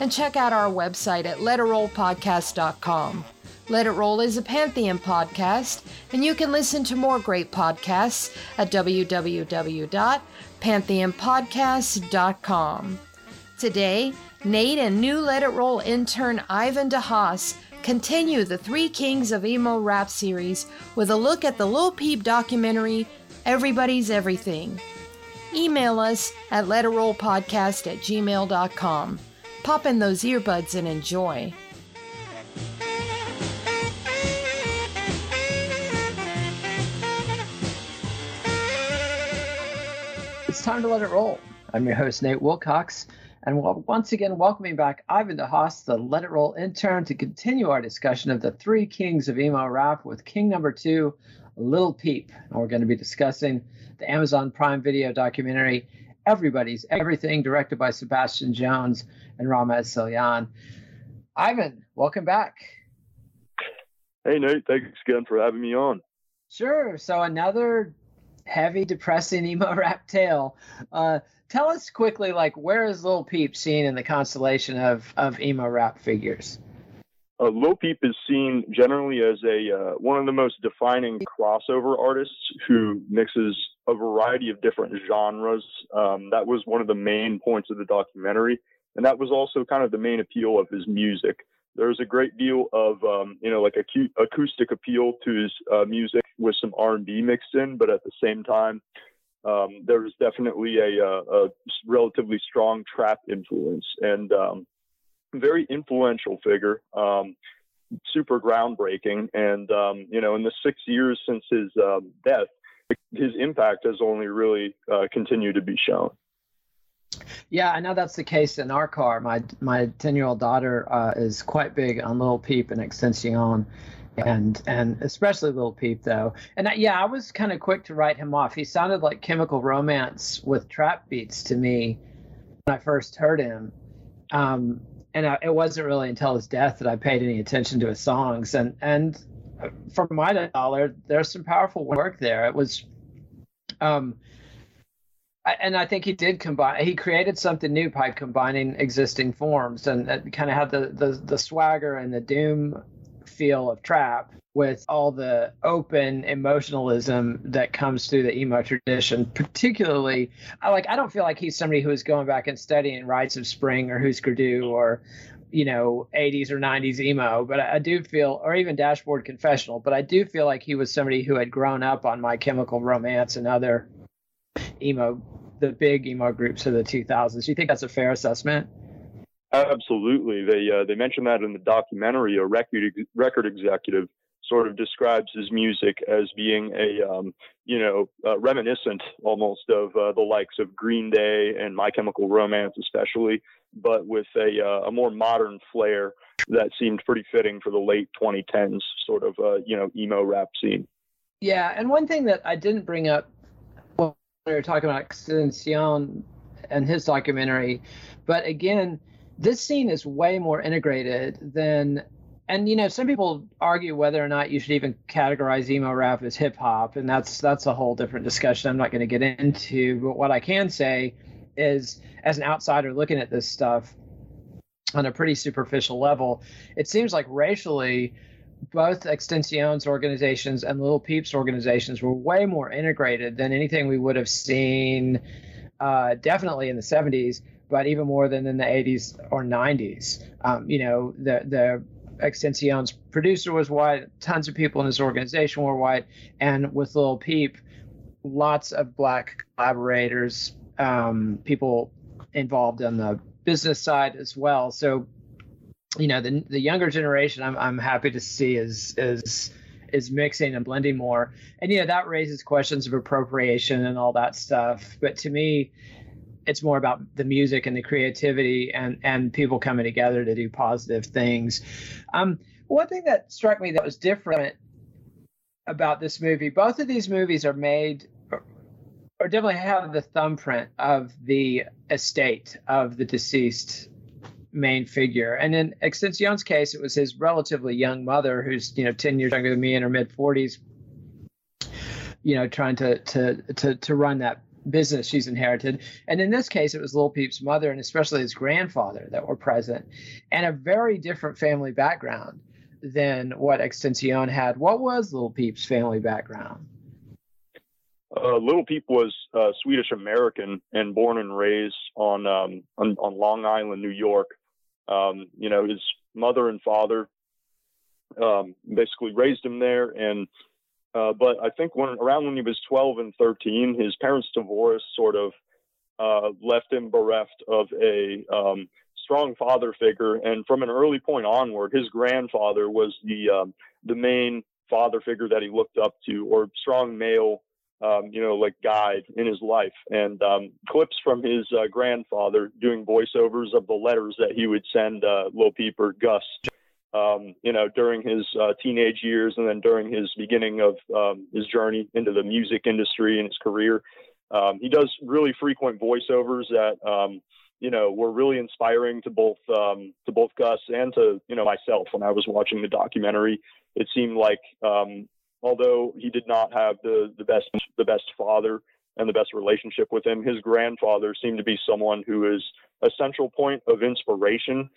and check out our website at letitrollpodcast.com. Let It Roll is a Pantheon podcast, and you can listen to more great podcasts at www.pantheonpodcast.com. Today, Nate and new Let It Roll intern Ivan DeHaas continue the Three Kings of Emo Rap series with a look at the Lil Peep documentary, Everybody's Everything. Email us at letitrollpodcast at gmail.com. Pop in those earbuds and enjoy. It's time to let it roll. I'm your host, Nate Wilcox, and once again welcoming back Ivan DeHaas, the Let It Roll intern, to continue our discussion of the three kings of emo rap with king number two, Lil Peep. And we're going to be discussing the Amazon Prime Video documentary, Everybody's Everything, directed by Sebastian Jones and Ramez Silyan. Ivan, welcome back. Hey, Nate. Thanks again for having me on. Sure. So, another heavy, depressing emo rap tale. Uh, tell us quickly, like, where is Lil Peep seen in the constellation of, of emo rap figures? Uh, Lil Peep is seen generally as a uh, one of the most defining crossover artists who mixes a variety of different genres. Um, that was one of the main points of the documentary, and that was also kind of the main appeal of his music. There's a great deal of um, you know like acoustic appeal to his uh, music with some R&B mixed in, but at the same time, um, there was definitely a, a, a, relatively strong trap influence and um, very influential figure, um, super groundbreaking. And, um, you know, in the six years since his um, death, his impact has only really uh, continued to be shown. Yeah, I know that's the case in our car. My my ten year old daughter uh, is quite big on Little Peep and XXXTentacion, and and especially Little Peep though. And I, yeah, I was kind of quick to write him off. He sounded like Chemical Romance with trap beats to me when I first heard him. Um, and I, it wasn't really until his death that I paid any attention to his songs. And and for my dollar, there's some powerful work there. It was, um, and I think he did combine. He created something new by combining existing forms, and it kind of had the, the the swagger and the doom feel of trap with all the open emotionalism that comes through the emo tradition. Particularly, I like I don't feel like he's somebody who is going back and studying Rites of Spring or Husker Du or you know 80s or 90s emo but I, do feel or even dashboard confessional but i do feel like he was somebody who had grown up on my chemical romance and other emo the big emo groups of the 2000s do you think that's a fair assessment absolutely they uh, they mentioned that in the documentary a record record executive sort of describes his music as being a, um, you know, uh, reminiscent almost of uh, the likes of Green Day and My Chemical Romance, especially. but with a, uh, a more modern flair that seemed pretty fitting for the late 2010s sort of uh, you know emo rap scene. Yeah, and one thing that I didn't bring up we were talking about XXXTentacion and his documentary, but again, this scene is way more integrated than and you know some people argue whether or not you should even categorize emo rap as hip hop and that's that's a whole different discussion. I'm not going to get into but what i can say is as an outsider looking at this stuff on a pretty superficial level it seems like racially both XXXTentacion's organizations and little peeps organizations were way more integrated than anything we would have seen uh, definitely in the 70s but even more than in the 80s or 90s um, you know the the producer was white, tons of people in his organization were white, and with Little Peep, lots of black collaborators, um, people involved on the business side as well. So, you know, the the younger generation, I'm I'm happy to see is is is mixing and blending more, and you know that raises questions of appropriation and all that stuff. But to me, it's more about the music and the creativity and and people coming together to do positive things. Um, one thing that struck me that was different about this movie, both of these movies are made or definitely have the thumbprint of the estate of the deceased main figure. And in XXXTentacion's case, it was his relatively young mother, who's you know ten years younger than me in her mid forties. You know, trying to to to to run that business she's inherited. And in this case, it was Lil Peep's mother and especially his grandfather that were present, and a very different family background than what XXXTentacion had. What was Lil Peep's family background? Uh, Little Peep was uh, Swedish American and born and raised on, um, on, on Long Island, New York. Um, you know, his mother and father um, basically raised him there, and uh, but I think when around when he was 12 and 13, his parents' divorce sort of uh, left him bereft of a um, strong father figure. And from an early point onward, his grandfather was the um, the main father figure that he looked up to, or strong male, um, you know, like guide in his life. And um, clips from his uh, grandfather doing voiceovers of the letters that he would send uh, Lil Peep or Gus um, you know, during his uh, teenage years and then during his beginning of um, his journey into the music industry and his career. Um, he does really frequent voiceovers that, um, you know, were really inspiring to both to both Gus and to you know myself when I was watching the documentary. It seemed like, although he did not have the the best the best father and the best relationship with him, his grandfather seemed to be someone who is a central point of inspiration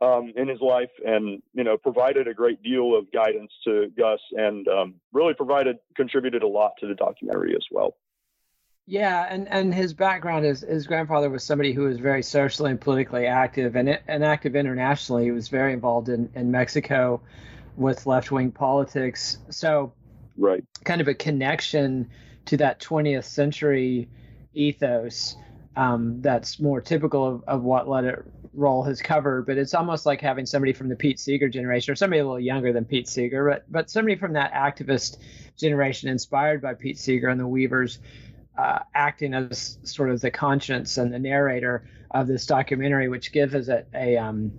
um, in his life and you know provided a great deal of guidance to gus and um, really provided contributed a lot to the documentary as well. Yeah and and his background is his grandfather was somebody who was very socially and politically active and, and active internationally. He was very involved in, in mexico with left-wing politics. So right. kind of a connection to that 20th century ethos um, that's more typical of, of what Let It Roll has covered, but it's almost like having somebody from the Pete Seeger generation or somebody a little younger than Pete Seeger, but but somebody from that activist generation inspired by Pete Seeger and the Weavers uh, acting as sort of the conscience and the narrator of this documentary, which gives us a, a um,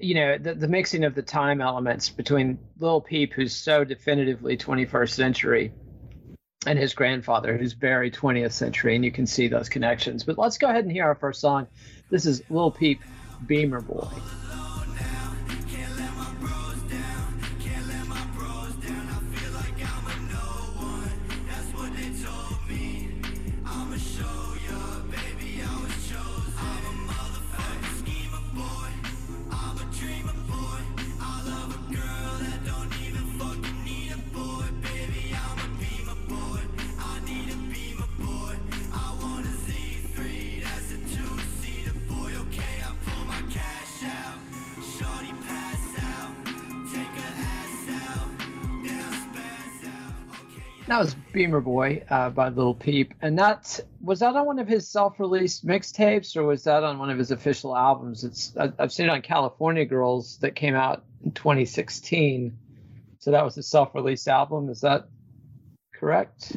you know, the, the mixing of the time elements between Lil Peep, who's so definitively 21st century, and his grandfather, who's very 20th century, and you can see those connections. But let's go ahead and hear our first song. This is Lil Peep, Beamer Boy. That was Beamer Boy uh, by Lil Peep, and that was that on one of his self-released mixtapes, or was that on one of his official albums? It's I, have seen it on California Girls that came out in 2016, so that was a self-released album. Is that correct?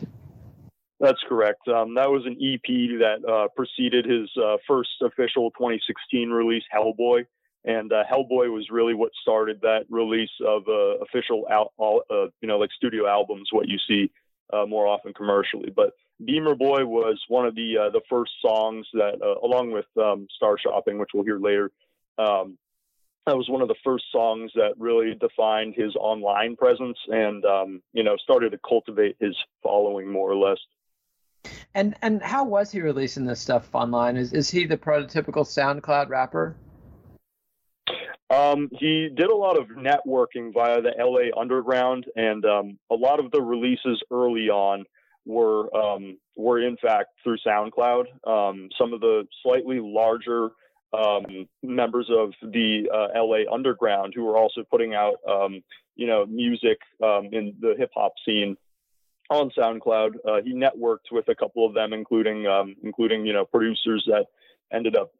That's correct. Um, that was an EP that uh, preceded his uh, first official 2016 release, Hellboy. And uh, Hellboy was really what started that release of uh, official, al- uh, you know, like studio albums, what you see uh, more often commercially. But Beamer Boy was one of the the first songs that, along with um, Star Shopping, which we'll hear later, um, that was one of the first songs that really defined his online presence and um, you know started to cultivate his following more or less and and how was he releasing this stuff online? Is is he the prototypical SoundCloud rapper? Um, he did a lot of networking via the LA Underground, and um, a lot of the releases early on were um, were in fact through SoundCloud. Um, some of the slightly larger um, members of the uh, LA Underground who were also putting out, um, you know, music in the hip hop scene on SoundCloud. Uh, he networked with a couple of them, including including you know producers that ended up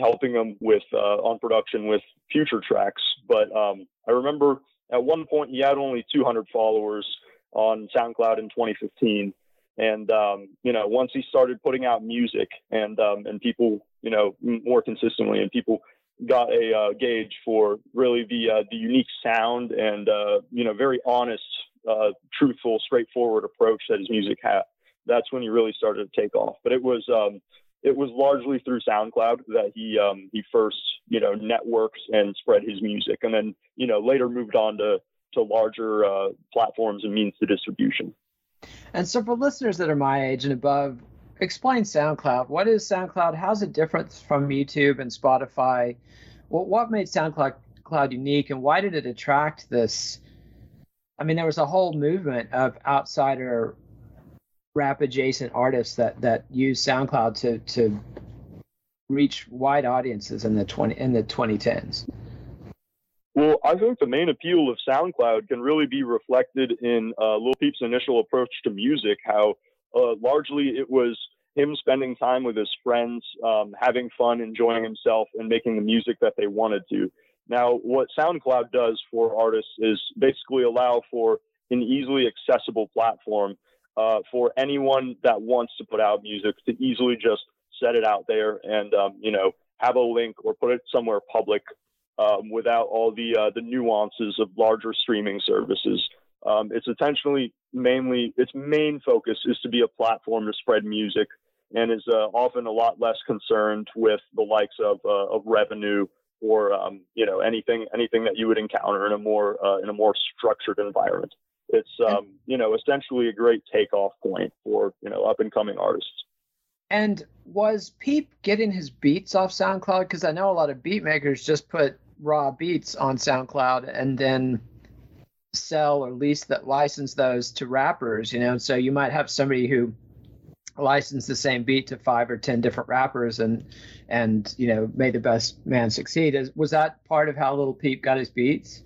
helping him with uh, on production with future tracks. But um, I remember at one point he had only 200 followers on SoundCloud in 2015. And um, you know, once he started putting out music and um, and people, you know, more consistently, and people got a uh, gauge for really the uh, the unique sound and uh, you know very honest uh, truthful, straightforward approach that his music had. That's when he really started to take off. But it was um, it was largely through SoundCloud that he um, he first you know networks and spread his music, and then you know later moved on to to larger uh, platforms and means to distribution. And so for listeners that are my age and above, explain SoundCloud. What is SoundCloud? How's it different from YouTube and Spotify? What what made SoundCloud Cloud unique, and why did it attract this I mean, there was a whole movement of outsider rap adjacent artists that that used SoundCloud to to reach wide audiences in the twenty in the 2010s. Well, I think the main appeal of SoundCloud can really be reflected in uh, Lil Peep's initial approach to music. How uh, largely it was him spending time with his friends, um, having fun, enjoying himself, and making the music that they wanted to. Now, what SoundCloud does for artists is basically allow for an easily accessible platform uh, for anyone that wants to put out music to easily just set it out there and um, you know have a link or put it somewhere public um, without all the uh, the nuances of larger streaming services. Um, it's intentionally mainly its main focus is to be a platform to spread music and is uh, often a lot less concerned with the likes of, uh, of revenue or um, you know anything anything that you would encounter in a more uh, in a more structured environment. It's um, you know essentially a great takeoff point for you know up and coming artists. And was Peep getting his beats off SoundCloud? Because I know a lot of beat makers just put raw beats on SoundCloud and then sell or lease that license those to rappers. You know, so you might have somebody who license the same beat to five or ten different rappers and and you know made the best man succeed. Was that part of how Little Peep got his beats?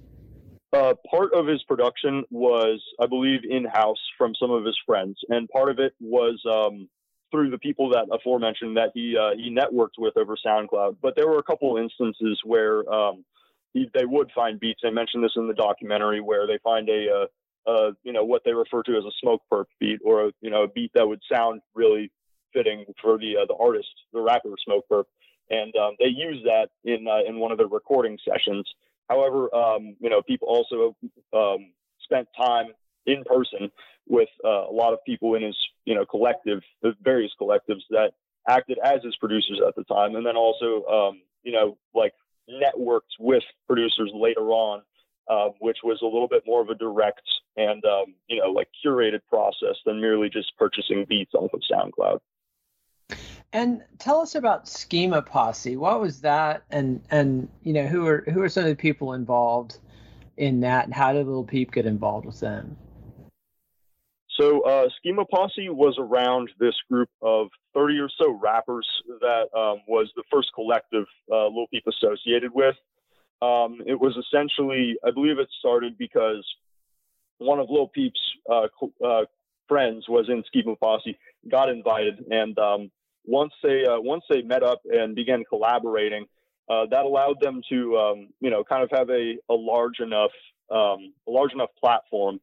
Uh, part of his production was, I believe, in house from some of his friends, and part of it was um, through the people that aforementioned that he uh, he networked with over SoundCloud. But there were a couple instances where um, he, they would find beats. I mentioned this in the documentary where they find a, uh, you know, what they refer to as a Smokepurpp beat or a, you know, a beat that would sound really fitting for the uh, the artist, the rapper Smokepurpp, and um, they use that in uh, in one of the recording sessions. However, um, you know, people also um, spent time in person with uh, a lot of people in his you know collective, the various collectives that acted as his producers at the time, and then also um, you know like networked with producers later on uh, which was a little bit more of a direct and um, you know like curated process than merely just purchasing beats off of SoundCloud. And tell us about Schema Posse. What was that? And and you know who are who are some of the people involved in that, and how did Lil Peep get involved with them? So uh, Schema Posse was around this group of 30 or so rappers that um, was the first collective uh, Lil Peep associated with. Um, it was essentially, I believe it started because one of Lil Peep's uh, uh, friends was in Schema Posse, got invited, and um, once they uh, once they met up and began collaborating, uh, that allowed them to um, you know kind of have a, a large enough um, a large enough platform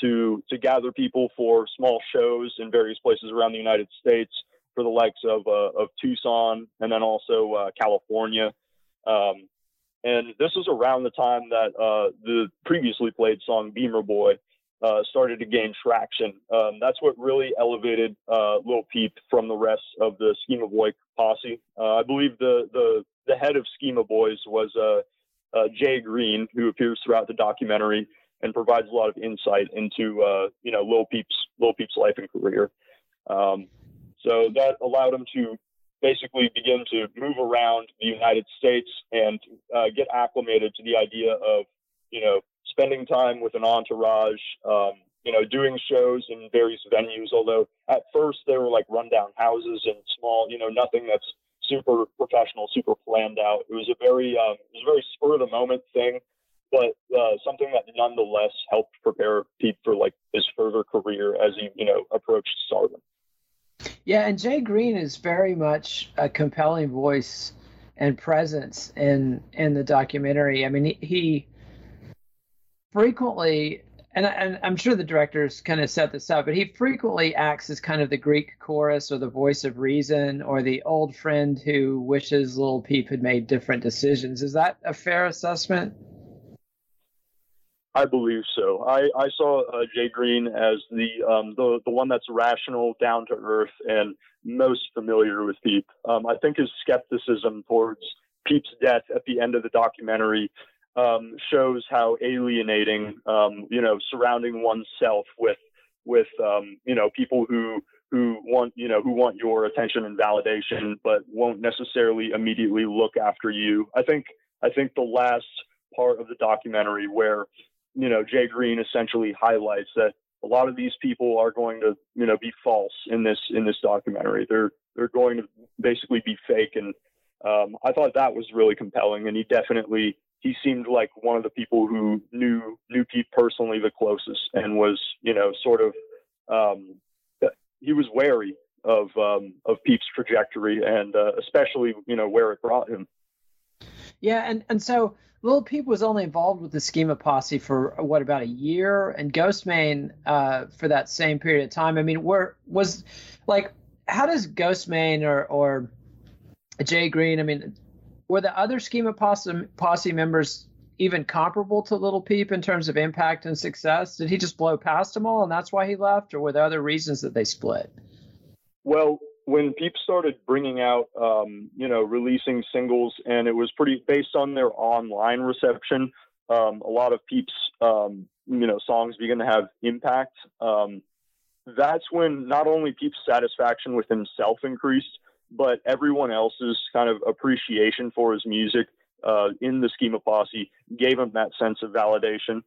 to to gather people for small shows in various places around the United States for the likes of uh, of Tucson and then also uh, California. Um, and this was around the time that uh, the previously played song Beamer Boy uh, started to gain traction. Um, that's what really elevated uh, Lil Peep from the rest of the Schema Boy posse. Uh, I believe the, the the head of Schema Boys was uh, uh, Jay Green, who appears throughout the documentary and provides a lot of insight into uh, you know Lil Peep's Lil Peep's life and career. Um, so that allowed him to basically begin to move around the United States and get acclimated to the idea of you know spending time with an entourage, um, you know, doing shows in various venues. Although at first they were like rundown houses and small, you know, nothing that's super professional, super planned out. It was a very, um, it was a very spur of the moment thing, but uh, something that nonetheless helped prepare Pete for like his further career as he, you know, approached stardom. Yeah, and Jay Green is very much a compelling voice and presence in in the documentary. I mean, he, he frequently, and, and I'm sure the directors kind of set this up, but he frequently acts as kind of the Greek chorus or the voice of reason or the old friend who wishes Little Peep had made different decisions. Is that a fair assessment? I believe so. I, I saw uh, Jay Green as the um, the the one that's rational, down to earth, and most familiar with Peep. Um, I think his skepticism towards Peep's death at the end of the documentary um, shows how alienating, um, you know, surrounding oneself with with um, you know people who who want you know who want your attention and validation, but won't necessarily immediately look after you. I think I think the last part of the documentary where you know Jay Green essentially highlights that a lot of these people are going to you know be false in this in this documentary. They're they're going to basically be fake and um, I thought that was really compelling, and he definitely he seemed like one of the people who knew knew Pete personally the closest and was you know sort of um, he was wary of um, of Pete's trajectory and uh, especially you know where it brought him. Yeah, and and so Little Peep was only involved with the Schema Posse for what about a year, and Ghostemane uh, for that same period of time. I mean, where was like how does Ghostemane or or Jay Green? I mean, were the other Schema Posse, Posse members even comparable to Little Peep in terms of impact and success? Did he just blow past them all and that's why he left, or were there other reasons that they split? Well, when Peep started bringing out, um, you know, releasing singles, and it was pretty based on their online reception. Um, a lot of Peep's, um, you know, songs began to have impact. Um, that's when not only Peep's satisfaction with himself increased, but everyone else's kind of appreciation for his music uh, in the Schema Posse gave him that sense of validation.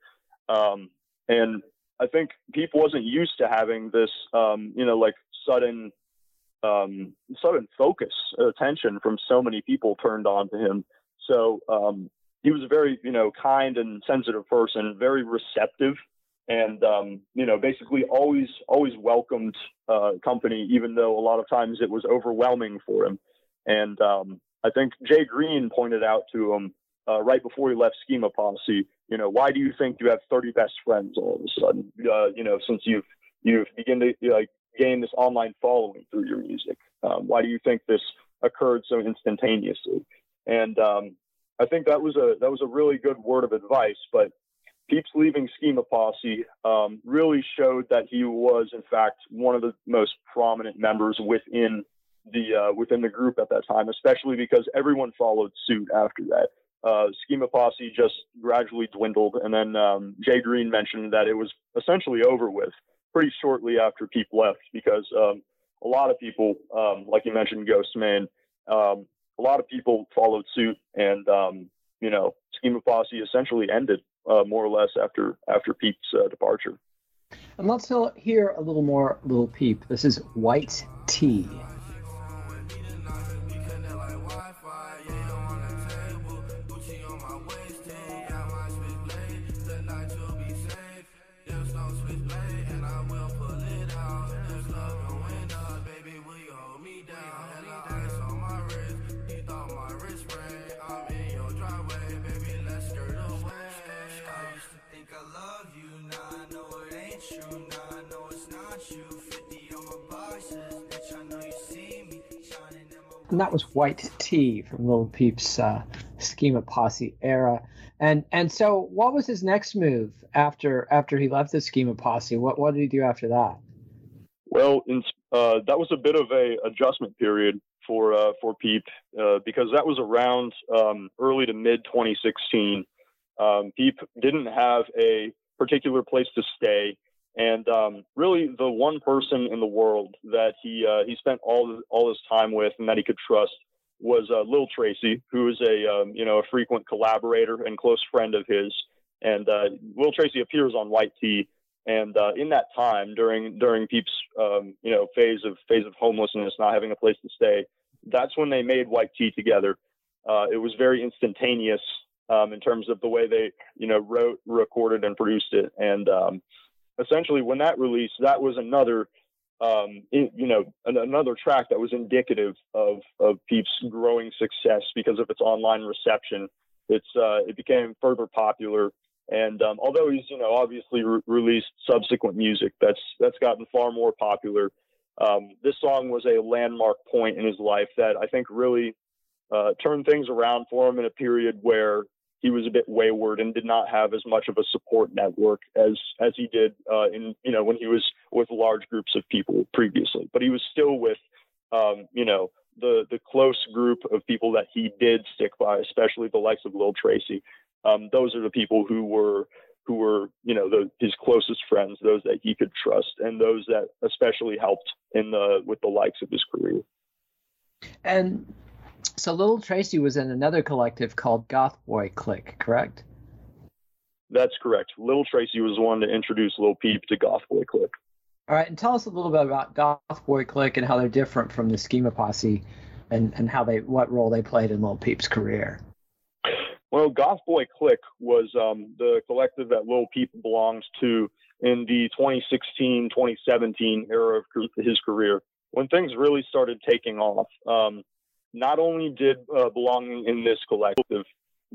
Um, and I think people wasn't used to having this, um, you know, like sudden, um, sudden focus, attention from so many people turned on to him. So um, he was a very, you know, kind and sensitive person, very receptive and um, you know basically always always welcomed uh, company even though a lot of times it was overwhelming for him. And um, i think jay green pointed out to him uh, right before he left schema posse you know why do you think you have 30 best friends all of a sudden uh, you know since you've you've begun to gain this online following through your music? Um, why do you think this occurred so instantaneously? And um, i think that was a that was a really good word of advice but Peeps leaving Schema Posse um, really showed that he was, in fact, one of the most prominent members within the uh, within the group at that time, especially because everyone followed suit after that. Uh, Schema Posse just gradually dwindled, and then um, Jay Green mentioned that it was essentially over with pretty shortly after Peep left because um, a lot of people, um, like you mentioned, Ghostemane, um, a lot of people followed suit, and um, you know, Schema Posse essentially ended uh, more or less after after Peep's uh, departure. And let's hear a little more Little Peep. This is White Tea. And that was White Tea from Little Peep's uh, Schema Posse era. And and so, what was his next move after after he left the Schema Posse? What what did he do after that? Well, in, uh, that was a bit of a adjustment period for uh, for Peep uh, because that was around um, early to mid 2016. Um, Peep didn't have a particular place to stay, and um, really the one person in the world that he uh, he spent all all his time with and that he could trust was uh, Lil Tracy, who is a um, you know a frequent collaborator and close friend of his. And uh, Lil Tracy appears on White Tea, and uh, in that time during during Peep's um, you know phase of phase of homelessness, not having a place to stay, that's when they made White Tea together. Uh, it was very instantaneous um, in terms of the way they you know wrote, recorded, and produced it. And um, essentially, when that released, that was another um, you know, an, another track that was indicative of of Peep's growing success because of its online reception. It's uh, it became further popular, and um, although he's you know obviously re- released subsequent music that's that's gotten far more popular, um, this song was a landmark point in his life that I think really uh, turned things around for him in a period where he was a bit wayward and did not have as much of a support network as as he did uh, in you know when he was with large groups of people previously. But he was still with um, you know the the close group of people that he did stick by, especially the likes of Lil Tracy. Um, those are the people who were who were you know the, his closest friends, those that he could trust, and those that especially helped in the with the likes of his career. And so Little Tracy was in another collective called Goth Boy Clique, correct? That's correct. Little Tracy was the one to introduce Lil Peep to Goth Boy Clique. All right, and tell us a little bit about Goth Boy Clique and how they're different from the Schema Posse, and and how they what role they played in Lil Peep's career. Well, Goth Boy Clique was um, the collective that Lil Peep belongs to in the 2016-2017 era of his career, when things really started taking off. Um, not only did uh, belonging in this collective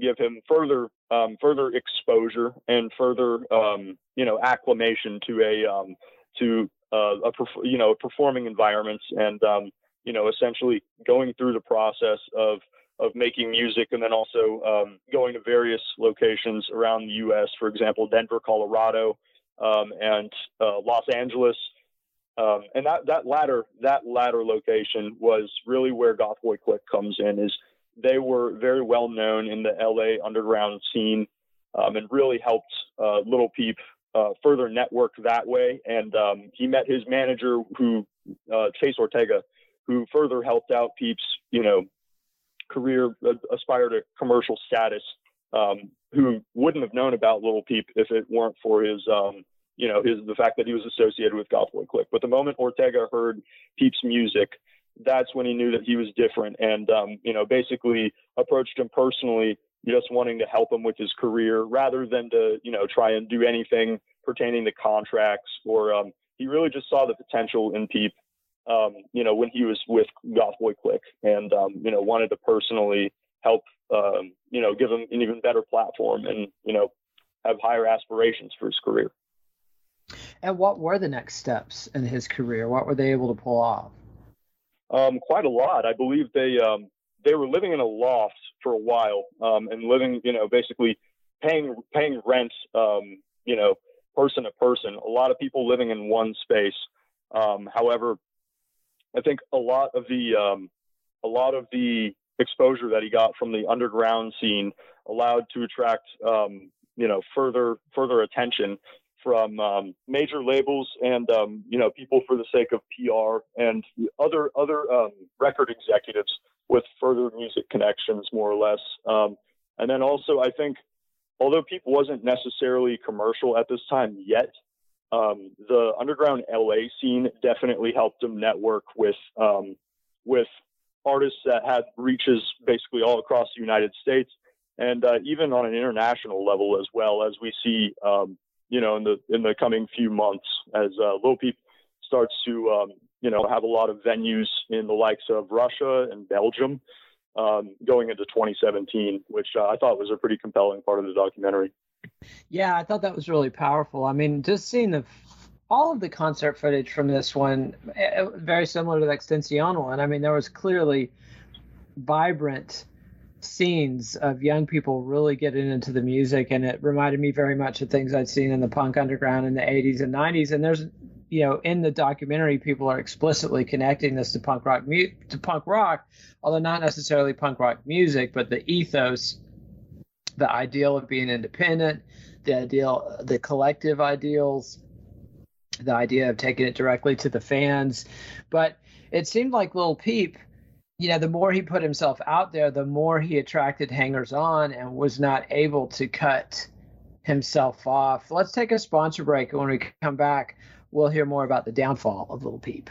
give him further um, further exposure and further um, you know acclimation to a um, to uh, a you know performing environments and um, you know essentially going through the process of of making music and then also um, going to various locations around the U.S. For example, Denver, Colorado, um, and uh, Los Angeles um, and that, that latter that latter location was really where Goth Boy Clique comes in. Is they were very well known in the LA underground scene, um, and really helped uh, Little Peep uh, further network that way. And um, he met his manager, who uh, Chase Ortega, who further helped out Peep's you know career uh, aspire to commercial status. Um, who wouldn't have known about Little Peep if it weren't for his um, you know, his the fact that he was associated with Goth Boy Clique. But the moment Ortega heard Peep's music, that's when he knew that he was different, and um, you know, basically approached him personally, just wanting to help him with his career, rather than to you know try and do anything pertaining to contracts. Or um, he really just saw the potential in Peep. Um, you know, when he was with Goth Boy Clique, and um, you know, wanted to personally help, um, you know, give him an even better platform, and you know, have higher aspirations for his career. And what were the next steps in his career? What were they able to pull off? Um, quite a lot. I believe they um, they were living in a loft for a while um, and living, you know, basically paying paying rent, um, you know, person to person. A lot of people living in one space. Um, however, I think a lot of the um, a lot of the exposure that he got from the underground scene allowed to attract you know further further attention from um, major labels and um, you know people for the sake of PR and other other um, record executives with further music connections, more or less. Um, and then also, I think although people wasn't necessarily commercial at this time yet, um, the underground LA scene definitely helped him network with um, with artists that had reaches basically all across the United States and uh, even on an international level as well as we see um, you know, in the in the coming few months as uh, starts to, um, you know, have a lot of venues in the likes of Russia and Belgium um, going into 2017, which uh, I thought was a pretty compelling part of the documentary. Yeah, I thought that was really powerful. I mean, just seeing the all of the concert footage from this one eh, very similar to the XXXTentacion one. I mean, there was clearly vibrant scenes of young people really getting into the music, and it reminded me very much of things I'd seen in the punk underground in the 80s and 90s. And there's, you know, in the documentary, people are explicitly connecting this to punk rock mu- to punk rock, although not necessarily punk rock music, but the ethos, the ideal of being independent, the ideal, the collective ideals, the idea of taking it directly to the fans. But it seemed like Lil Peep you know, the more he put himself out there, the more he attracted hangers on and was not able to cut himself off. Let's take a sponsor break. When we come back, we'll hear more about the downfall of Little Peep.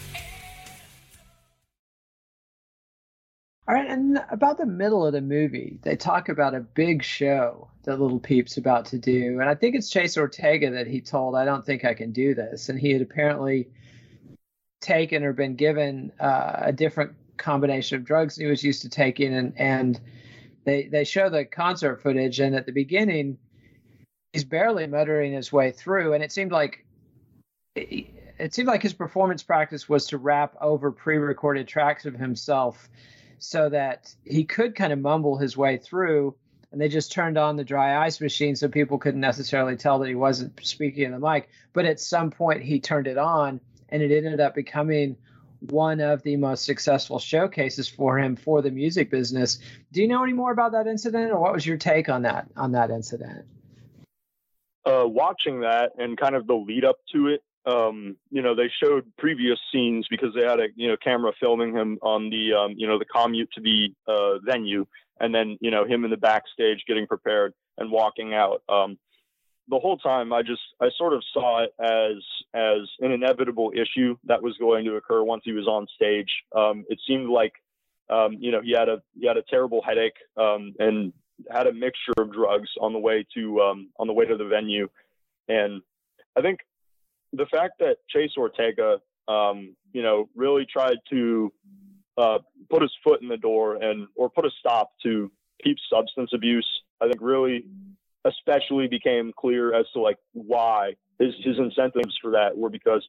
All right, and about the middle of the movie, they talk about a big show that Little Peep's about to do. And I think it's Chase Ortega that he told, I don't think I can do this. And he had apparently taken or been given uh, a different combination of drugs he was used to taking. And, and they, they show the concert footage. And at the beginning, he's barely muttering his way through. And it seemed like. It seemed like his performance practice was to rap over pre-recorded tracks of himself so that he could kind of mumble his way through. And they just turned on the dry ice machine so people couldn't necessarily tell that he wasn't speaking in the mic. But at some point, he turned it on, and it ended up becoming one of the most successful showcases for him for the music business. Do you know any more about that incident, or what was your take on that on that incident? Uh, watching that and kind of the lead up to it, um, you know, they showed previous scenes because they had a you know camera filming him on the um, you know the commute to the uh, venue, and then you know him in the backstage getting prepared and walking out. Um, the whole time I just I sort of saw it as as an inevitable issue that was going to occur once he was on stage. Um, it seemed like um, you know he had a he had a terrible headache um, and had a mixture of drugs on the way to on the way to the venue, and I think the fact that Chase Ortega um, you know really tried to uh, put his foot in the door and or put a stop to Peep's substance abuse, I think really especially became clear as to like why his his incentives for that were because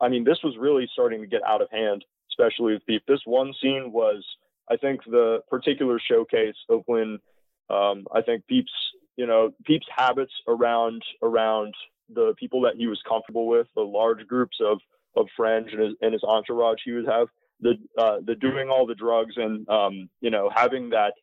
I mean this was really starting to get out of hand, especially with Peep. This one scene was I think the particular showcase of when um, I think Peep's you know Peep's habits around around the people that he was comfortable with, the large groups of of friends and his, and his entourage he would have, the uh, the doing all the drugs and um, you know having that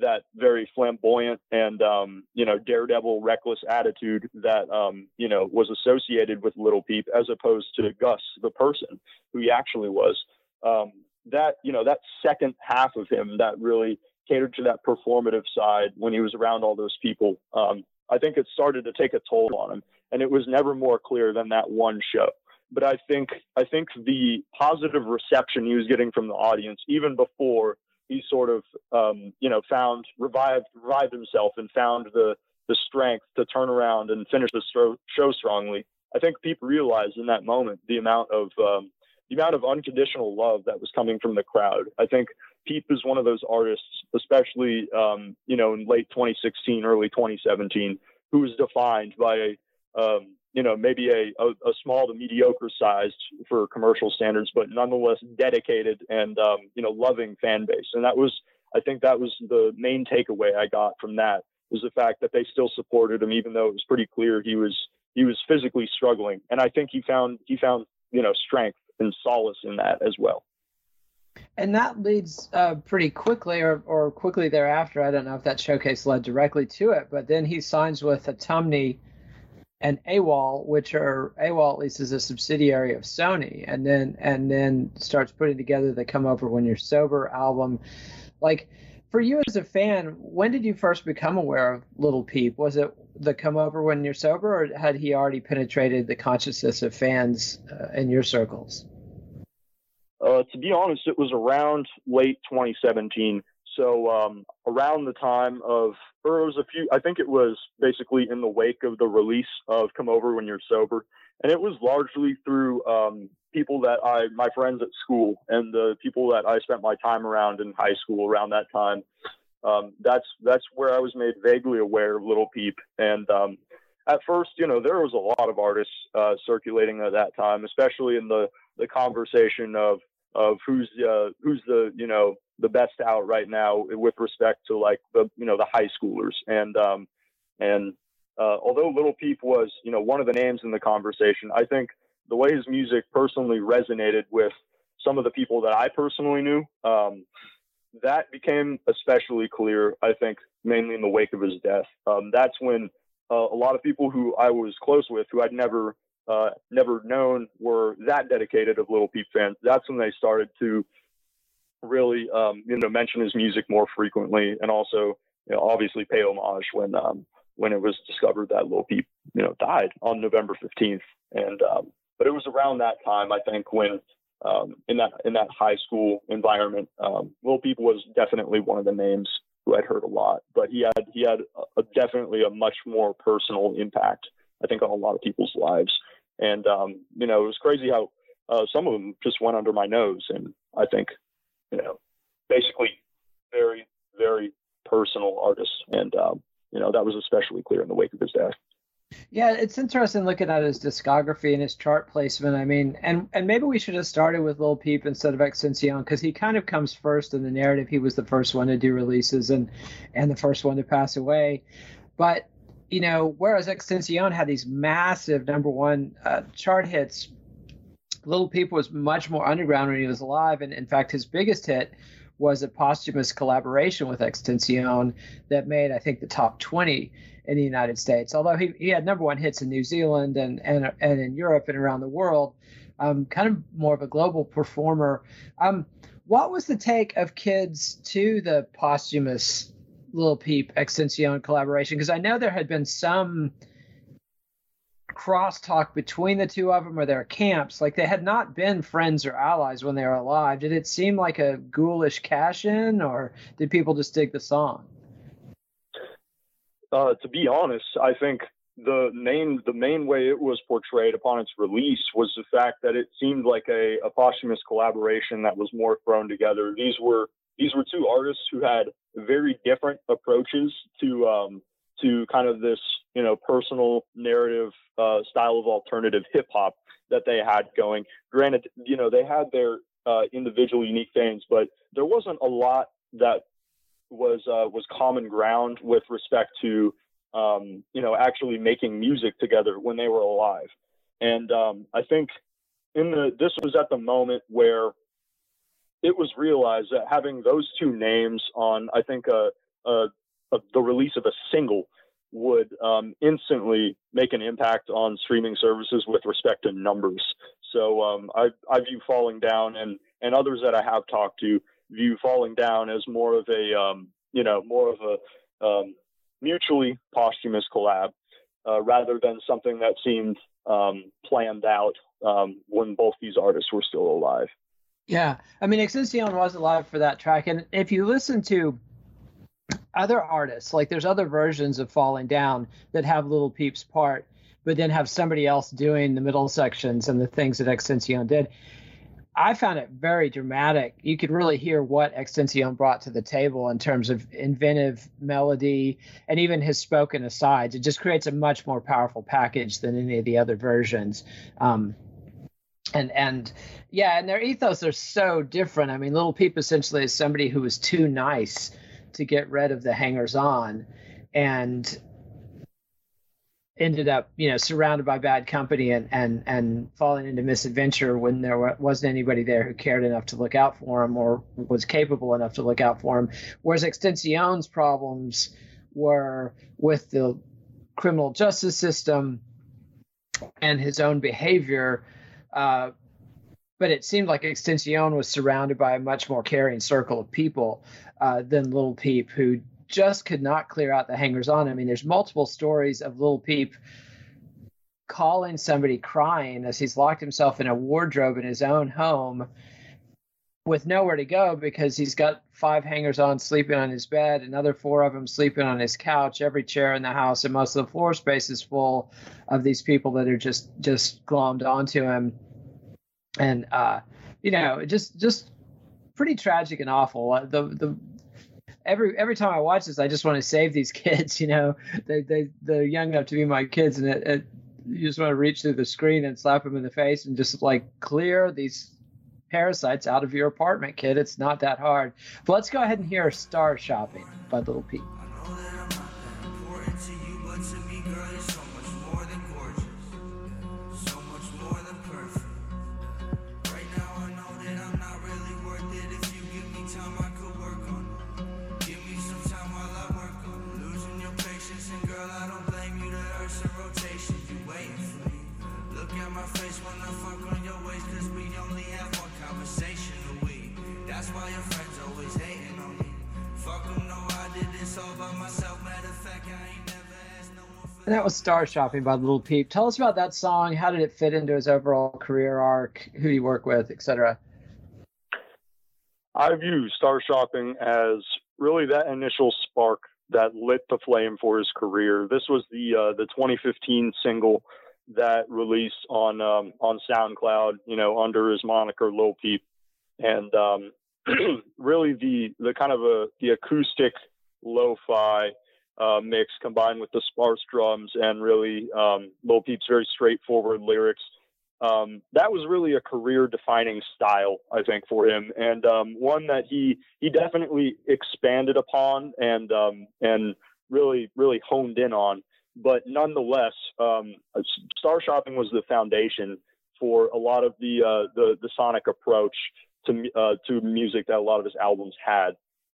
that very flamboyant and um, you know daredevil reckless attitude that um, you know was associated with little peep as opposed to gus the person who he actually was um, that you know that second half of him that really catered to that performative side when he was around all those people um, i think it started to take a toll on him and it was never more clear than that one show but i think i think the positive reception he was getting from the audience even before he sort of um, you know found revived revived himself and found the the strength to turn around and finish the show strongly. I think people realized in that moment the amount of um, the amount of unconditional love that was coming from the crowd. I think Peep is one of those artists, especially um, you know in late 2016, early 2017, who was defined by um, you know, maybe a, a, a, small to mediocre sized for commercial standards, but nonetheless dedicated and, um, you know, loving fan base. And that was, I think that was the main takeaway I got from that was the fact that they still supported him, even though it was pretty clear he was, he was physically struggling. And I think he found, he found, you know, strength and solace in that as well. And that leads uh, pretty quickly, or, or quickly thereafter. I don't know if that showcase led directly to it, but then he signs with Autumnity and AWAL, which are AWAL at least is a subsidiary of Sony, and then and then starts putting together the Come Over When You're Sober album. Like for you as a fan, when did you first become aware of Little Peep? Was it the Come Over When You're Sober, or had he already penetrated the consciousness of fans uh, in your circles? Uh, to be honest, it was around late 2017. So um, around the time of, or it was a few, I think it was basically in the wake of the release of Come Over When You're Sober, and it was largely through um, people that I, my friends at school, and the people that I spent my time around in high school around that time. Um, that's that's where I was made vaguely aware of Little Peep, and um, at first, you know, there was a lot of artists uh, circulating at that time, especially in the the conversation of of who's uh, who's the you know the best out right now with respect to like the you know the high schoolers and um and uh, although Little Peep was you know one of the names in the conversation, I think the way his music personally resonated with some of the people that I personally knew, um, that became especially clear. I think mainly in the wake of his death. Um, that's when uh, a lot of people who I was close with, who I'd never uh, never known were that dedicated of Little Peep fans. That's when they started to really um, you know mention his music more frequently, and also you know, obviously pay homage when um, when it was discovered that Lil Peep you know died on November 15th. And um, but it was around that time I think when um, in that in that high school environment, um, Lil Peep was definitely one of the names who I'd heard a lot. But he had he had a, definitely a much more personal impact I think on a lot of people's lives. And um, you know it was crazy how uh, some of them just went under my nose, and I think you know, basically very, very personal artist. And, um, you know, that was especially clear in the wake of his death. Yeah, it's interesting looking at his discography and his chart placement. I mean, and and maybe we should have started with Lil Peep instead of XXXTentacion because he kind of comes first in the narrative. He was the first one to do releases and and the first one to pass away. But you know, whereas XXXTentacion had these massive number one uh, chart hits Little Peep was much more underground when he was alive, and in fact, his biggest hit was a posthumous collaboration with XXXTentacion that made, I think, the top 20 in the United States. Although he, he had number one hits in New Zealand and and, and in Europe and around the world, um, kind of more of a global performer. Um, what was the take of kids to the posthumous Little Peep XXXTentacion collaboration? Because I know there had been some crosstalk between the two of them or their camps. Like they had not been friends or allies when they were alive. Did it seem like a ghoulish cash in, or did people just dig the song? Uh, to be honest, I think the main the main way it was portrayed upon its release was the fact that it seemed like a, a posthumous collaboration that was more thrown together. These were these were two artists who had very different approaches to um, to kind of this you know personal narrative uh, style of alternative hip hop that they had going. Granted, you know they had their uh, individual unique things, but there wasn't a lot that was uh, was common ground with respect to um, you know actually making music together when they were alive. And um, I think in the this was at the moment where it was realized that having those two names on I think a, a, the release of a single would um, instantly make an impact on streaming services with respect to numbers. So um, I, I view Falling Down and, and others that I have talked to view Falling Down as more of a, um, you know, more of a um, mutually posthumous collab uh, rather than something that seemed um, planned out um, when both these artists were still alive. Yeah. I mean, XXXTentacion was alive for that track. And if you listen to other artists, like there's other versions of Falling Down that have Little Peep's part, but then have somebody else doing the middle sections and the things that XXXTentacion did. I found it very dramatic. You could really hear what XXXTentacion brought to the table in terms of inventive melody and even his spoken asides. It just creates a much more powerful package than any of the other versions. Um, and and yeah, and their ethos are so different. I mean, Little Peep essentially is somebody who was too nice to get rid of the hangers on and ended up you know surrounded by bad company and and and falling into misadventure when there wasn't anybody there who cared enough to look out for him or was capable enough to look out for him whereas XXXTentacion's problems were with the criminal justice system and his own behavior uh, but it seemed like XXXTentacion was surrounded by a much more caring circle of people uh, than Little Peep, who just could not clear out the hangers on. I mean, there's multiple stories of Little Peep calling somebody crying as he's locked himself in a wardrobe in his own home with nowhere to go because he's got five hangers on sleeping on his bed, another four of them sleeping on his couch, every chair in the house, and most of the floor space is full of these people that are just just glommed onto him. And uh, you know, just just pretty tragic and awful. The the every every time I watch this, I just want to save these kids. You know, they they they're young enough to be my kids, and it, it, you just want to reach through the screen and slap them in the face and just like clear these parasites out of your apartment, kid. It's not that hard. But let's go ahead and hear "Star Shopping" by Little Peep. That was Star Shopping by Little Peep. Tell us about that song. How did it fit into his overall career arc? Who do you work with, etc.? I view Star Shopping as really that initial spark that lit the flame for his career. This was the uh, the 2015 single that released on um, on SoundCloud, you know, under his moniker Lil Peep, and um, really the the kind of a the acoustic lo-fi uh, mix combined with the sparse drums and really um, Lil Peep's very straightforward lyrics. Um, that was really a career-defining style, I think, for him, and um, one that he he definitely expanded upon and um, and really really honed in on. But nonetheless, um, Star Shopping was the foundation for a lot of the uh, the, the sonic approach to uh, to music that a lot of his albums had.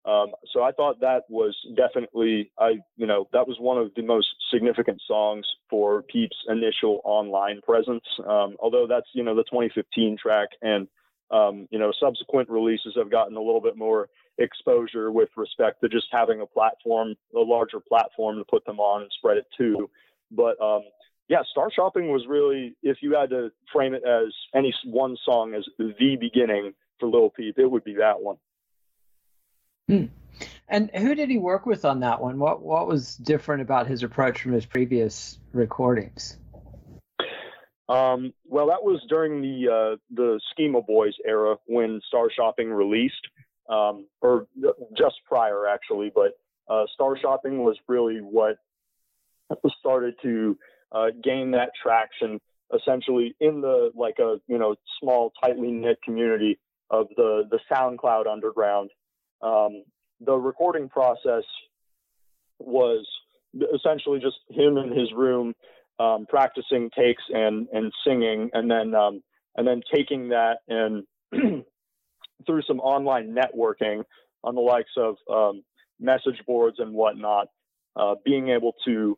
Um, so I thought that was definitely, I, you know, that was one of the most significant songs for Peep's initial online presence. Um, although that's, you know, the 2015 track and, um, you know, subsequent releases have gotten a little bit more exposure with respect to just having a platform, a larger platform to put them on and spread it to. But um, yeah, Star Shopping was really, if you had to frame it as any one song as the beginning for Lil Peep, it would be that one. Hmm. And who did he work with on that one? What what was different about his approach from his previous recordings? Um, well, that was during the uh, the Schema Posse era when Star Shopping released, um, or just prior actually. But uh, Star Shopping was really what started to uh, gain that traction, essentially in the like a you know small tightly knit community of the the SoundCloud underground. Um, the recording process was essentially just him in his room um, practicing takes and and singing, and then um, and then taking that and through some online networking on the likes of um, message boards and whatnot, uh, being able to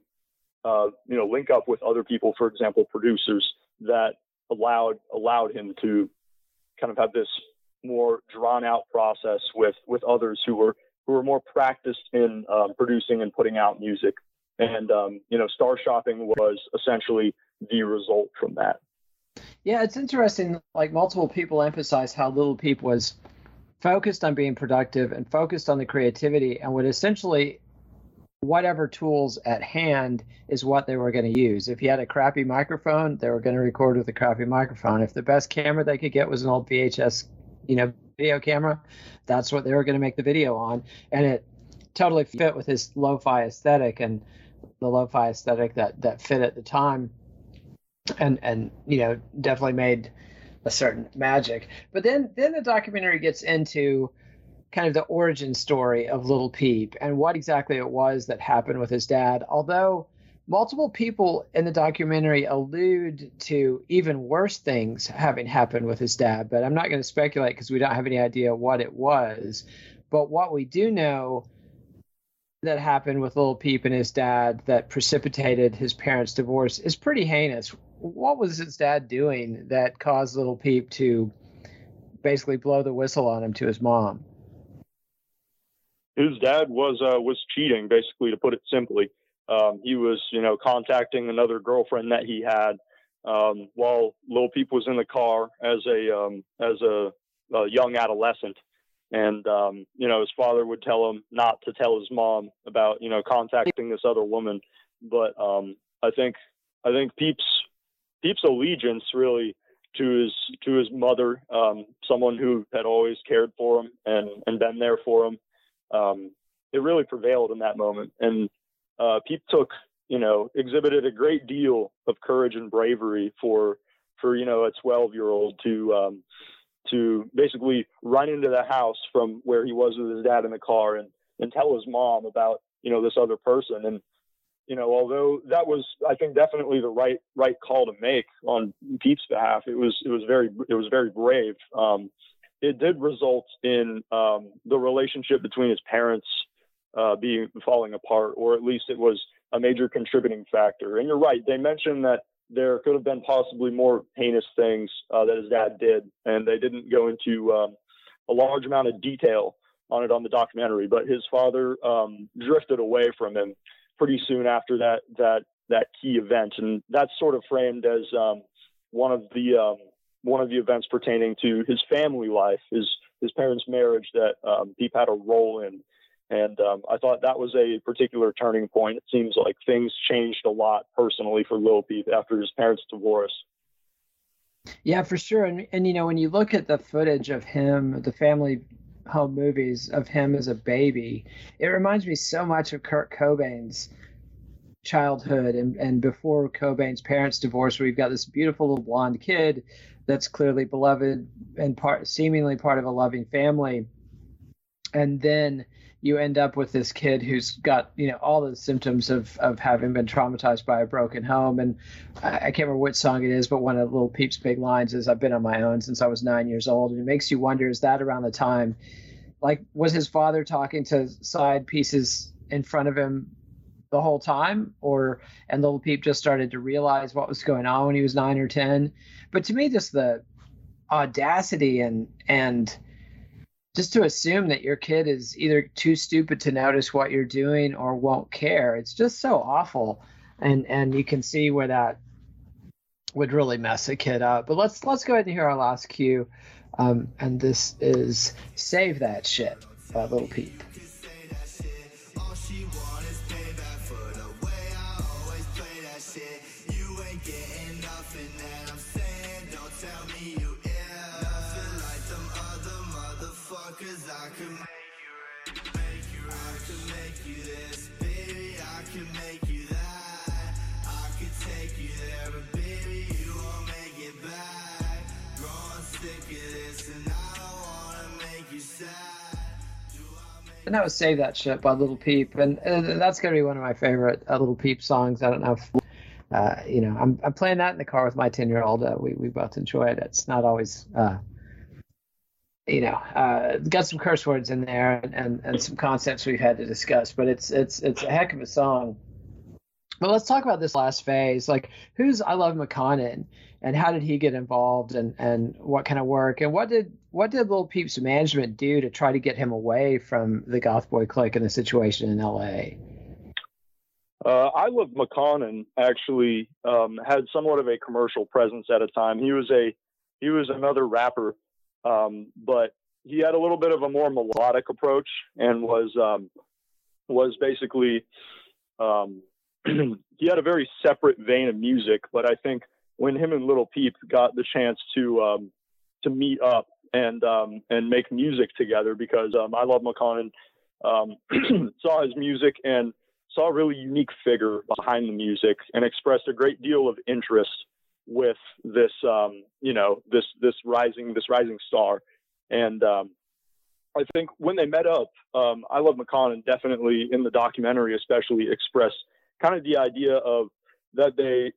uh, you know link up with other people, for example, producers that allowed allowed him to kind of have this more drawn out process with with others who were who were more practiced in um, producing and putting out music. And um, you know, Star Shopping was essentially the result from that. Yeah, it's interesting. Like multiple people emphasize how Little Peep was focused on being productive and focused on the creativity, and would essentially whatever tools at hand is what they were going to use. If you had a crappy microphone, they were going to record with a crappy microphone. If the best camera they could get was an old VHS, you know, video camera, that's what they were going to make the video on, and it totally fit with his lo-fi aesthetic and the lo-fi aesthetic that that fit at the time, and and you know definitely made a certain magic. But then then the documentary gets into kind of the origin story of Little Peep and what exactly it was that happened with his dad. Although multiple people in the documentary allude to even worse things having happened with his dad, but I'm not going to speculate because we don't have any idea what it was. But what we do know that happened with Little Peep and his dad that precipitated his parents' divorce is pretty heinous. What was his dad doing that caused Little Peep to basically blow the whistle on him to his mom? His dad was uh, was cheating, basically, to put it simply. Um, he was, you know, contacting another girlfriend that he had um, while Lil Peep was in the car as a um, as a, a, young adolescent, and um, you know his father would tell him not to tell his mom about you know contacting this other woman. But um, I think I think Peep's Peep's allegiance really to his to his mother, um, someone who had always cared for him and and been there for him. it really prevailed in that moment, and uh, took, you know, exhibited a great deal of courage and bravery for, for you know, a 12 year old to, um, to basically run into the house from where he was with his dad in the car and, and tell his mom about, you know, this other person. And, you know, although that was, I think, definitely the right right call to make on Pete's behalf, it was it was very it was very brave. Um, it did result in um, the relationship between his parents uh, being falling apart, or at least it was a major contributing factor. And you're right; they mentioned that there could have been possibly more heinous things uh, that his dad did, and they didn't go into um, a large amount of detail on it on the documentary. But his father um, drifted away from him pretty soon after that that that key event, and that's sort of framed as um, one of the um, one of the events pertaining to his family life, his his parents' marriage that um, Peep had a role in. And um, I thought that was a particular turning point. It seems like things changed a lot personally for Lil Peep after his parents' divorce. Yeah, for sure. And, and you know, when you look at the footage of him, the family home movies of him as a baby, it reminds me so much of Kurt Cobain's childhood and, and before Cobain's parents divorced, where you've got this beautiful little blonde kid that's clearly beloved and part seemingly part of a loving family. And then you end up with this kid who's got you know all the symptoms of of having been traumatized by a broken home. And I, I, can't remember which song it is but one of little Peep's big lines is i've been on my own since i was nine years old. And it makes you wonder is that around the time like was his father talking to side pieces in front of him the whole time? Or and little Peep just started to realize what was going on when he was nine or ten? But to me just the audacity and and just to assume that your kid is either too stupid to notice what you're doing or won't care. It's just so awful. and and you can see where that would really mess a kid up. But let's let's go ahead and hear our last cue, um, and this is "Save That Shit" by Lil Peep. And that was "Save That Shit" by Little Peep, and that's gonna be one of my favorite uh, Little Peep songs. I don't know if uh, you know, I'm I'm playing that in the car with my ten year old. Uh, we we both enjoy it. It's not always, uh, you know, uh, got some curse words in there and, and and some concepts we've had to discuss, but it's it's it's a heck of a song. But let's talk about this last phase. Like, who's iLoveMakonnen, and how did he get involved, and and what kind of work, and what did what did Little Peep's management do to try to get him away from the GothBoiClique and the situation in L.A.? Uh, iLoveMakonnen actually um, had somewhat of a commercial presence at a time. He was a he was another rapper, um, but he had a little bit of a more melodic approach and was um, was basically um, he had a very separate vein of music. But I think when him and Little Peep got the chance to um, to meet up and um, and make music together, because iLoveMakonnen saw his music and saw a really unique figure behind the music and expressed a great deal of interest with this um, you know this this rising this rising star. And um, I think when they met up um, iLoveMakonnen definitely in the documentary especially expressed kind of the idea of that they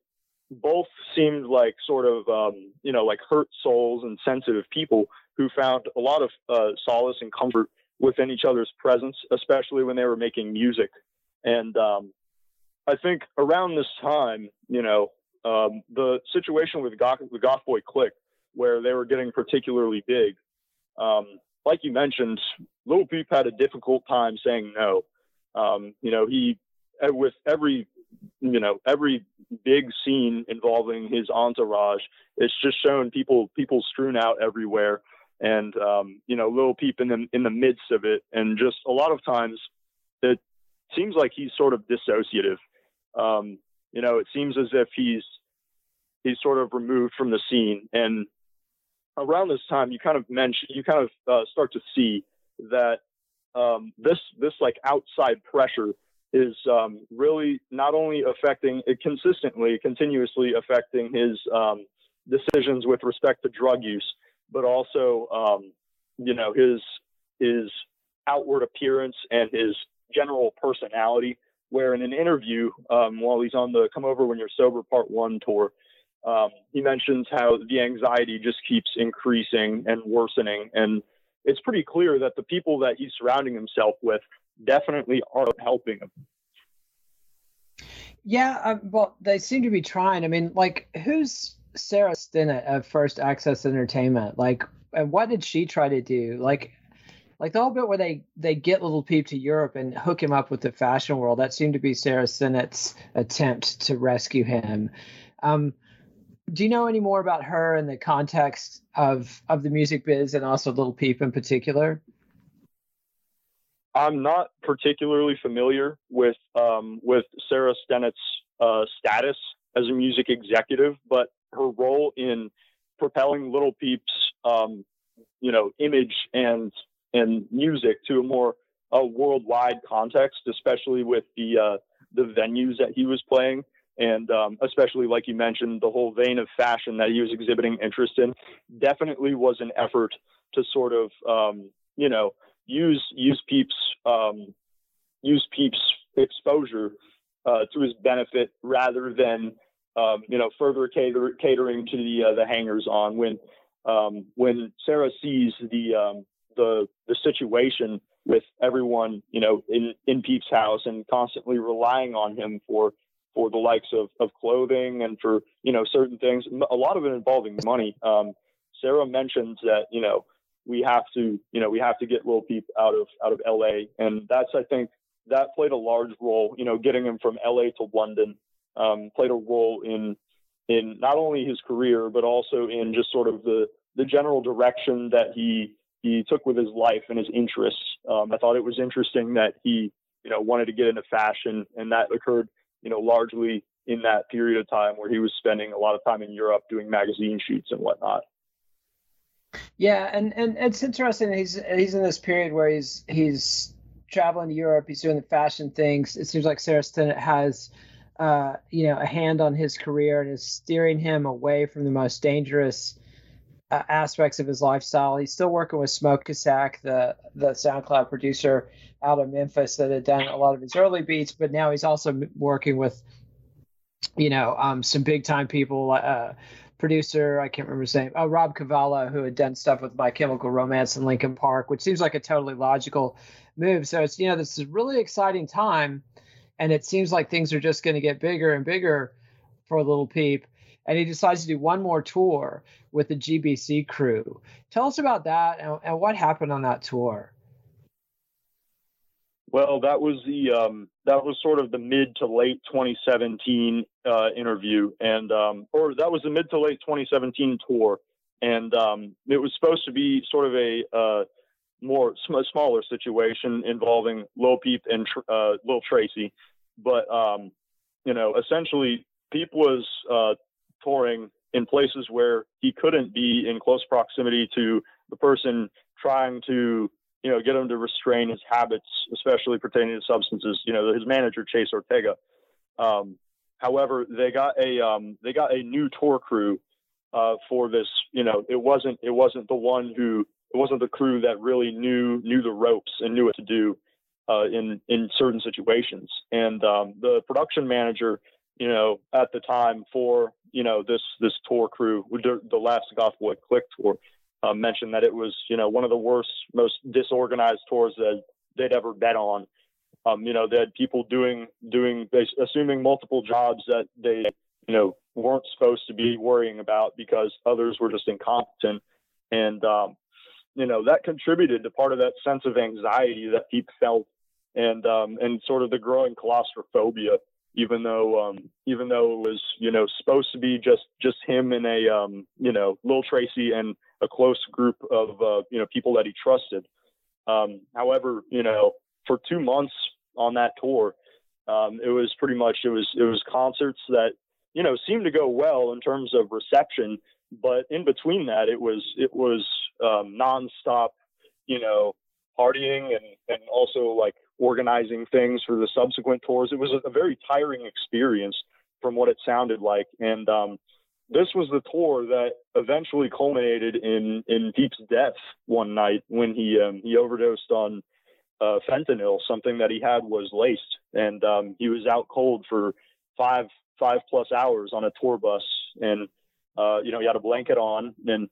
both seemed like sort of um, you know like hurt souls and sensitive people who found a lot of uh, solace and comfort within each other's presence especially when they were making music and um, I think around this time, you know, um, the situation with Goth, the GothBoiClique, where they were getting particularly big, um, like you mentioned, Lil Peep had a difficult time saying no. Um, you know, he with every you know every big scene involving his entourage, it's just shown people people strewn out everywhere, and um, you know Lil Peep in the in the midst of it, and just a lot of times it seems like he's sort of dissociative. Um, you know, it seems as if he's he's sort of removed from the scene. And around this time, you kind of mention, you kind of uh, start to see that um, this this like outside pressure is um, really not only affecting it consistently, continuously affecting his um, decisions with respect to drug use, but also um, you know his his outward appearance and his general personality. Where in an interview, um, while he's on the Come Over When You're Sober Part One tour, um, he mentions how the anxiety just keeps increasing and worsening. And it's pretty clear that the people that he's surrounding himself with definitely aren't helping him. Yeah, um, well, they seem to be trying. I mean, like, who's Sarah Stennett of First Access Entertainment? Like, and what did she try to do? Like, like the whole bit where they they get little peep to Europe and hook him up with the fashion world. That seemed to be Sarah Stennett's attempt to rescue him. Um, do you know any more about her in the context of of the music biz and also Little Peep in particular? I'm not particularly familiar with um, with Sarah Stennett's uh, status as a music executive, but her role in propelling Little Peep's um, you know image and and music to a more a worldwide context, especially with the uh, the venues that he was playing, and um, especially like you mentioned, the whole vein of fashion that he was exhibiting interest in, definitely was an effort to sort of um, you know use use Peep's um, use Peep's exposure uh, to his benefit rather than um, you know further cater, catering to the uh, the hangers on when um, when Sarah sees the um, the the situation with everyone, you know, in in Peep's house and constantly relying on him for for the likes of of clothing and for you know certain things. A lot of it involving money. Um, Sarah mentions that you know we have to you know we have to get Lil Peep out of out of L.A. and that's I think that played a large role. You know, getting him from L.A. to London um, played a role in in not only his career but also in just sort of the the general direction that he he took with his life and his interests. Um, I thought it was interesting that he you know wanted to get into fashion, and that occurred you know largely in that period of time where he was spending a lot of time in Europe doing magazine shoots and whatnot. Yeah, and, and it's interesting. He's he's in this period where he's he's traveling to Europe. He's doing the fashion things. It seems like Sarah Stennett has uh, you know, a hand on his career and is steering him away from the most dangerous uh, aspects of his lifestyle. He's still working with Smokeasac, the the SoundCloud producer out of Memphis that had done a lot of his early beats, but now he's also working with, you know, um, some big time people. Uh, producer, I can't remember his name. Oh, Rob Cavallo, who had done stuff with My Chemical Romance and Linkin Park, which seems like a totally logical move. So it's you know this is a really exciting time and it seems like things are just going to get bigger and bigger for Little Peep. And he decides to do one more tour with the GBC crew. Tell us about that and, and what happened on that tour. Well, that was the um, that was sort of the mid to late 2017 uh, interview, and um, or that was the mid to late 2017 tour, and um, it was supposed to be sort of a uh, more sm- smaller situation involving Lil Peep and uh, Lil Tracy, but um, you know, essentially, Peep was uh, touring in places where he couldn't be in close proximity to the person trying to you know get him to restrain his habits, especially pertaining to substances. You know, his manager Chase Ortega. Um, however, they got a um, they got a new tour crew uh, for this. You know, it wasn't it wasn't the one who it wasn't the crew that really knew knew the ropes and knew what to do uh, in in certain situations. And um, the production manager, you know, at the time for you know this this tour crew, the last Boy Click tour, uh, mentioned that it was you know one of the worst, most disorganized tours that they'd ever been on. Um, you know, they had people doing doing assuming multiple jobs that they you know weren't supposed to be worrying about because others were just incompetent. And um, you know that contributed to part of that sense of anxiety that he felt and um, and sort of the growing claustrophobia even though um, even though it was you know supposed to be just just him and a um, you know Lil Tracy and a close group of uh, you know people that he trusted. Um, however, you know for two months on that tour, um, it was pretty much it was it was concerts that you know seemed to go well in terms of reception, but in between that it was it was um, nonstop, you know, partying and and also like organizing things for the subsequent tours. It was a, very tiring experience from what it sounded like, and um, this was the tour that eventually culminated in in Peep's death one night when he um, he overdosed on uh, fentanyl. Something that he had was laced, and um, he was out cold for five five plus hours on a tour bus, and uh, you know he had a blanket on and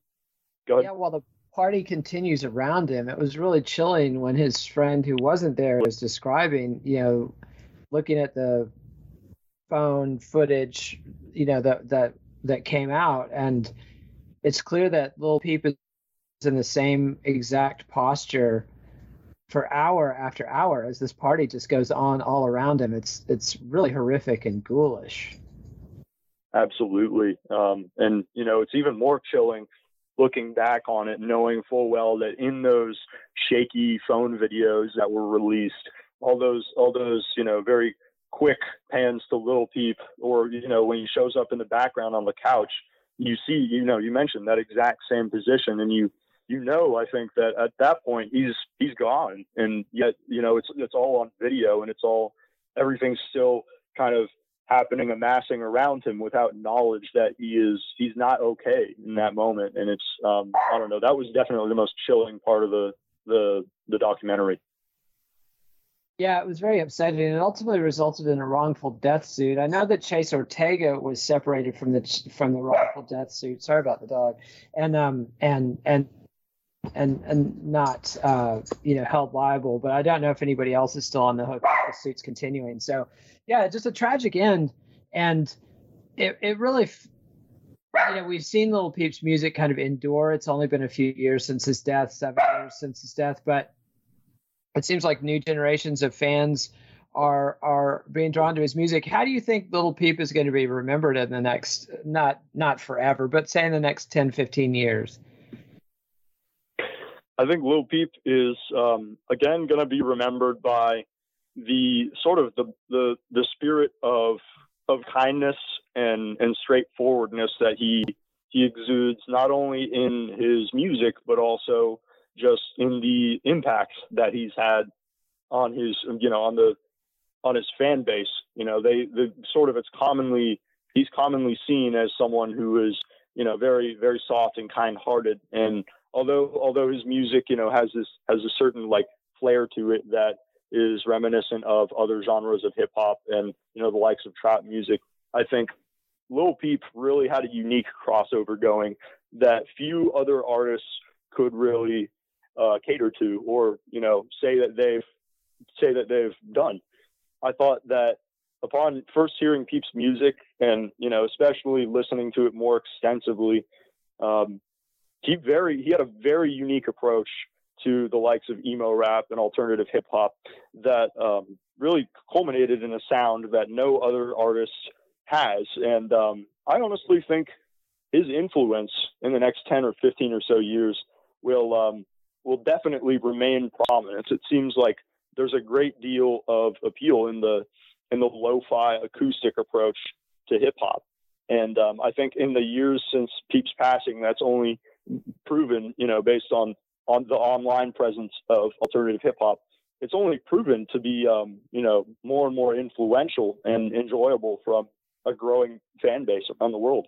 Go ahead. Yeah, while the party continues around him, it was really chilling when his friend who wasn't there was describing, you know, looking at the phone footage, you know, that that that came out, and it's clear that little Peep is in the same exact posture for hour after hour as this party just goes on all around him. It's it's really horrific and ghoulish. Absolutely, um, and you know, it's even more chilling looking back on it, knowing full well that in those shaky phone videos that were released, all those, all those, you know, very quick pans to Little Peep, or you know, when he shows up in the background on the couch, you see, you know, you mentioned that exact same position, and you, you know, I think that at that point he's he's gone, and yet, you know, it's it's all on video, and it's all everything's still kind of happening amassing around him without knowledge that he is he's not okay in that moment and it's um, i don't know that was definitely the most chilling part of the the the documentary yeah it was very upsetting and ultimately resulted in a wrongful death suit i know that chase ortega was separated from the from the wrongful death suit sorry about the dog and um and and and and not uh, you know held liable. But I don't know if anybody else is still on the hook. The suit's continuing. So yeah, just a tragic end, and it it really. You know, we've seen Little Peep's music kind of endure. It's only been a few years since his death, seven years since his death, but it seems like new generations of fans are are being drawn to his music. How do you think Little Peep is going to be remembered in the next not not forever, but say in the next 10, 15 years? I think Little Peep is um, again going to be remembered by the sort of the, the the spirit of of kindness and and straightforwardness that he he exudes not only in his music but also just in the impact that he's had on his you know on the on his fan base. You know, they the sort of it's commonly he's commonly seen as someone who is you know very very soft and kind hearted. And although although his music you know has this has a certain like flair to it that is reminiscent of other genres of hip hop and you know the likes of trap music. I think Lil Peep really had a unique crossover going that few other artists could really uh, cater to or you know say that they've say that they've done. I thought that upon first hearing Peep's music and you know especially listening to it more extensively, um, he very he had a very unique approach to the likes of emo rap and alternative hip hop that um, really culminated in a sound that no other artist has. And um, I honestly think his influence in the next 10 or 15 or so years will um, will definitely remain prominent. It seems like there's a great deal of appeal in the in the lo-fi acoustic approach to hip hop. And um, I think in the years since Peep's passing, that's only proven, you know, based on on the online presence of alternative hip hop. It's only proven to be, um, you know, more and more influential and enjoyable from a growing fan base around the world.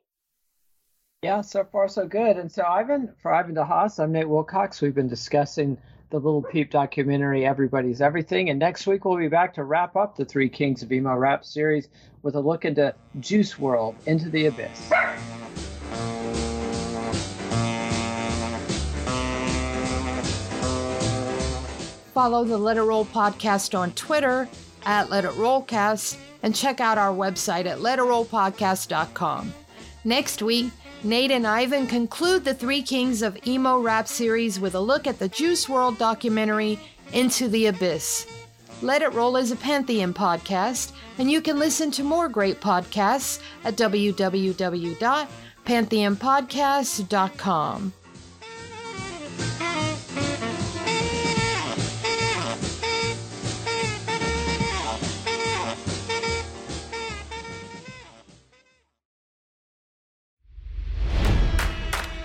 Yeah, so far so good. And so Ivan, for Ivan DeHaas, I'm Nate Wilcox. We've been discussing the Little Peep documentary, Everybody's Everything. And next week, we'll be back to wrap up the Three Kings of Emo Rap series with a look into Juice WRLD, Into the Abyss. Follow the Let It Roll podcast on Twitter at Let It Rollcast and check out our website at letitrollpodcast.com. Next week, Nate and Ivan conclude the Three Kings of Emo Rap series with a look at the Juice WRLD documentary, Into the Abyss. Let It Roll is a Pantheon podcast, and you can listen to more great podcasts at www.pantheonpodcast.com.